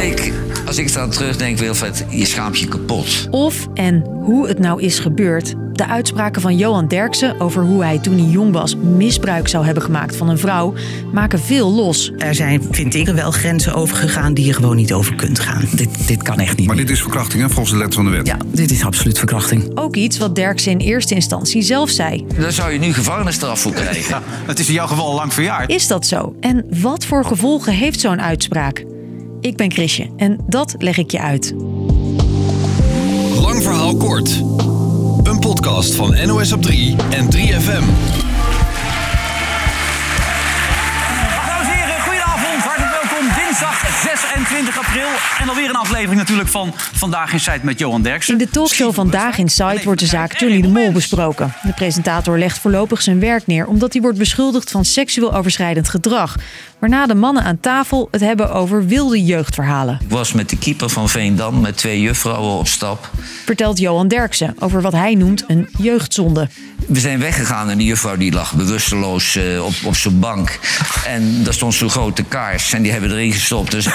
ik, als ik dan terugdenk, Wilfred, je schaamt je kapot. Of en hoe het nou is gebeurd. De uitspraken van Johan Derksen over hoe hij toen hij jong was misbruik zou hebben gemaakt van een vrouw maken veel los. Er zijn, vind ik, wel grenzen overgegaan die je gewoon niet over kunt gaan. Dit, dit kan echt niet. Maar dit is verkrachting, hè, volgens de letter van de wet. Ja, dit is absoluut verkrachting. Ook iets wat Derksen in eerste instantie zelf zei. Daar zou je nu gevangenisstraf voor krijgen. Ja, het is in jouw geval al lang verjaard. Is dat zo? En wat voor gevolgen heeft zo'n uitspraak? Ik ben Chrisje en dat leg ik je uit. Lang verhaal kort. Een podcast van NOS op 3 en 3FM. 26 april. En alweer een aflevering natuurlijk van Vandaag in Site met Johan Derksen. In de talkshow Vandaag in Site wordt de zaak Johnny de Mol besproken. De presentator legt voorlopig zijn werk neer omdat hij wordt beschuldigd van seksueel overschrijdend gedrag. Waarna de mannen aan tafel het hebben over wilde jeugdverhalen. Ik was met de keeper van Veendam met twee juffrouwen op stap. Vertelt Johan Derksen over wat hij noemt een jeugdzonde. We zijn weggegaan en die juffrouw die lag bewusteloos eh, op, op zijn bank. En daar stond zo'n grote kaars en die hebben erin gestopt. Dus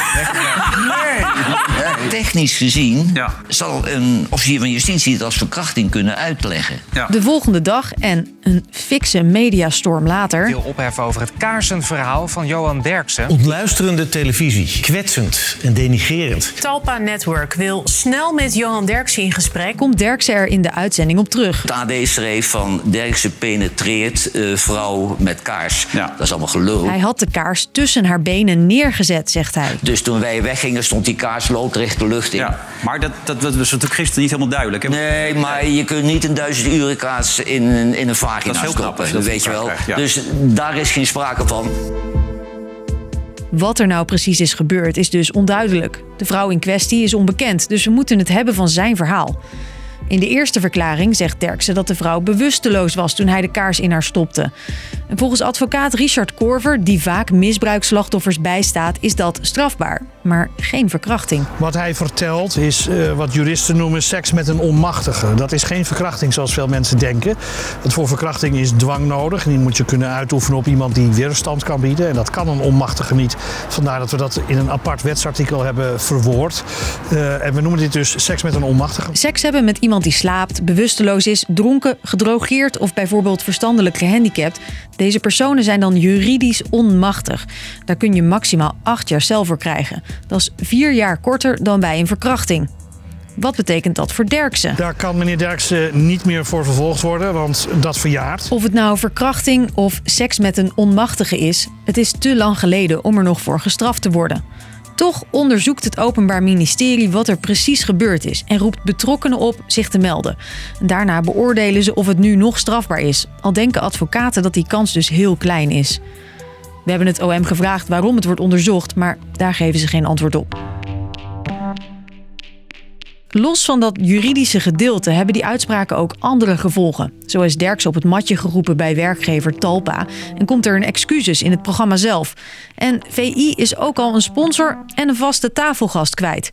technisch gezien Ja. zal een officier van justitie het als verkrachting kunnen uitleggen. Ja. De volgende dag en een fikse mediastorm later veel ophef over het kaarsenverhaal van Johan Derksen. Ontluisterende televisie. Kwetsend en denigerend. Talpa Network wil snel met Johan Derksen in gesprek. komt Derksen er in de uitzending op terug. Het AD schreef van Derksen penetreert eh, vrouw met kaars. Ja. Dat is allemaal gelul. Hij had de kaars tussen haar benen neergezet, zegt hij. Dus toen wij weggingen stond die kaars loodrecht de lucht in. Ja, maar dat, dat, dat was natuurlijk gisteren niet helemaal duidelijk. hè? Nee, maar je kunt niet een duizend uren kaas in, een- in een vagina Dat is heel knap stoppen. als je dat weet je wel. ja. Dus daar is geen sprake van. Wat er nou precies is gebeurd is dus onduidelijk. De vrouw in kwestie is onbekend, dus we moeten het hebben van zijn verhaal. In de eerste verklaring zegt Derksen dat de vrouw bewusteloos was toen hij de kaars in haar stopte. En volgens advocaat Richard Korver, die vaak misbruikslachtoffers bijstaat, is dat strafbaar, maar geen verkrachting. Wat hij vertelt is eh, wat juristen noemen seks met een onmachtige. Dat is geen verkrachting zoals veel mensen denken. Want voor verkrachting is dwang nodig. En die moet je kunnen uitoefenen op iemand die weerstand kan bieden. En dat kan een onmachtige niet. Vandaar dat we dat in een apart wetsartikel hebben verwoord. Eh, en we noemen dit dus seks met een onmachtige. Seks hebben met iemand die slaapt, bewusteloos is, dronken, gedrogeerd of bijvoorbeeld verstandelijk gehandicapt. Deze personen zijn dan juridisch onmachtig. Daar kun je maximaal acht jaar cel voor krijgen. Dat is vier jaar korter dan bij een verkrachting. Wat betekent dat voor Derksen? Daar kan meneer Derksen niet meer voor vervolgd worden, want dat verjaart. Of het nou verkrachting of seks met een onmachtige is, het is te lang geleden om er nog voor gestraft te worden. Toch onderzoekt het Openbaar Ministerie wat er precies gebeurd is en roept betrokkenen op zich te melden. En daarna beoordelen ze of het nu nog strafbaar is, al denken advocaten dat die kans dus heel klein is. We hebben het OM gevraagd waarom het wordt onderzocht, maar daar geven ze geen antwoord op. Los van dat juridische gedeelte hebben die uitspraken ook andere gevolgen. Zo is Derks op het matje geroepen bij werkgever Talpa en komt er een excuses in het programma zelf. En VI is ook al een sponsor en een vaste tafelgast kwijt.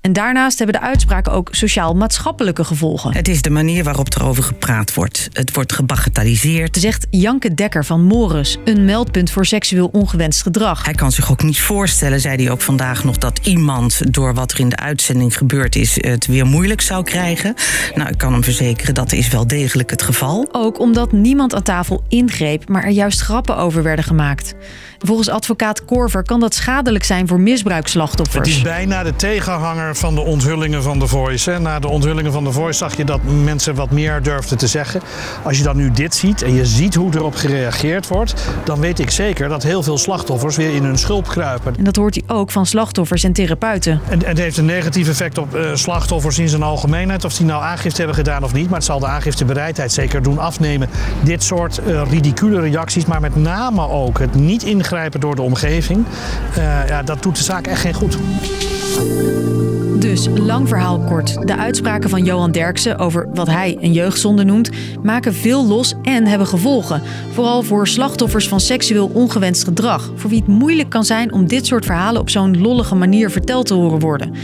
En daarnaast hebben de uitspraken ook sociaal-maatschappelijke gevolgen. Het is de manier waarop erover gepraat wordt. Het wordt gebagatelliseerd. Zegt Janke Dekker van Morus, een meldpunt voor seksueel ongewenst gedrag. Hij kan zich ook niet voorstellen, zei hij ook vandaag nog, dat iemand door wat er in de uitzending gebeurd is, het weer moeilijk zou krijgen. Nou, ik kan hem verzekeren, dat is wel degelijk het geval. Ook omdat niemand aan tafel ingreep, maar er juist grappen over werden gemaakt. Volgens advocaat Korver kan dat schadelijk zijn voor Het misbruikslachtoffers. is bijna de tegenhanger van de onthullingen van The Voice. Hè. Na de onthullingen van The Voice zag je dat mensen wat meer durfden te zeggen. Als je dan nu dit ziet en je ziet hoe erop gereageerd wordt... dan weet ik zeker dat heel veel slachtoffers weer in hun schulp kruipen. En dat hoort hij ook van slachtoffers en therapeuten. En, en het heeft een negatief effect op eh, slachtoffers in zijn algemeenheid. Of die nou aangifte hebben gedaan of niet. Maar het zal de aangiftebereidheid zeker doen afnemen. Dit soort eh, ridicule reacties, maar met name ook het niet ingrijpen door de omgeving. eh, ja, dat doet de zaak echt geen goed. Dus, lang verhaal kort. De uitspraken van Johan Derksen over wat hij een jeugdzonde noemt, maken veel los en hebben gevolgen. Vooral voor slachtoffers van seksueel ongewenst gedrag. Voor wie het moeilijk kan zijn om dit soort verhalen op zo'n lollige manier verteld te horen worden.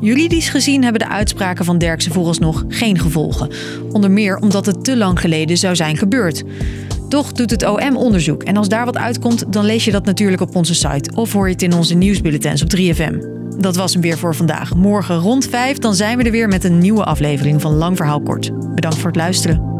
Juridisch gezien hebben de uitspraken van Derksen vooralsnog geen gevolgen. Onder meer omdat het te lang geleden zou zijn gebeurd. Toch doet het OM onderzoek en als daar wat uitkomt, dan lees je dat natuurlijk op onze site of hoor je het in onze nieuwsbulletins op 3FM. Dat was hem weer voor vandaag. Morgen rond 5 dan zijn we er weer met een nieuwe aflevering van Lang Verhaal Kort. Bedankt voor het luisteren.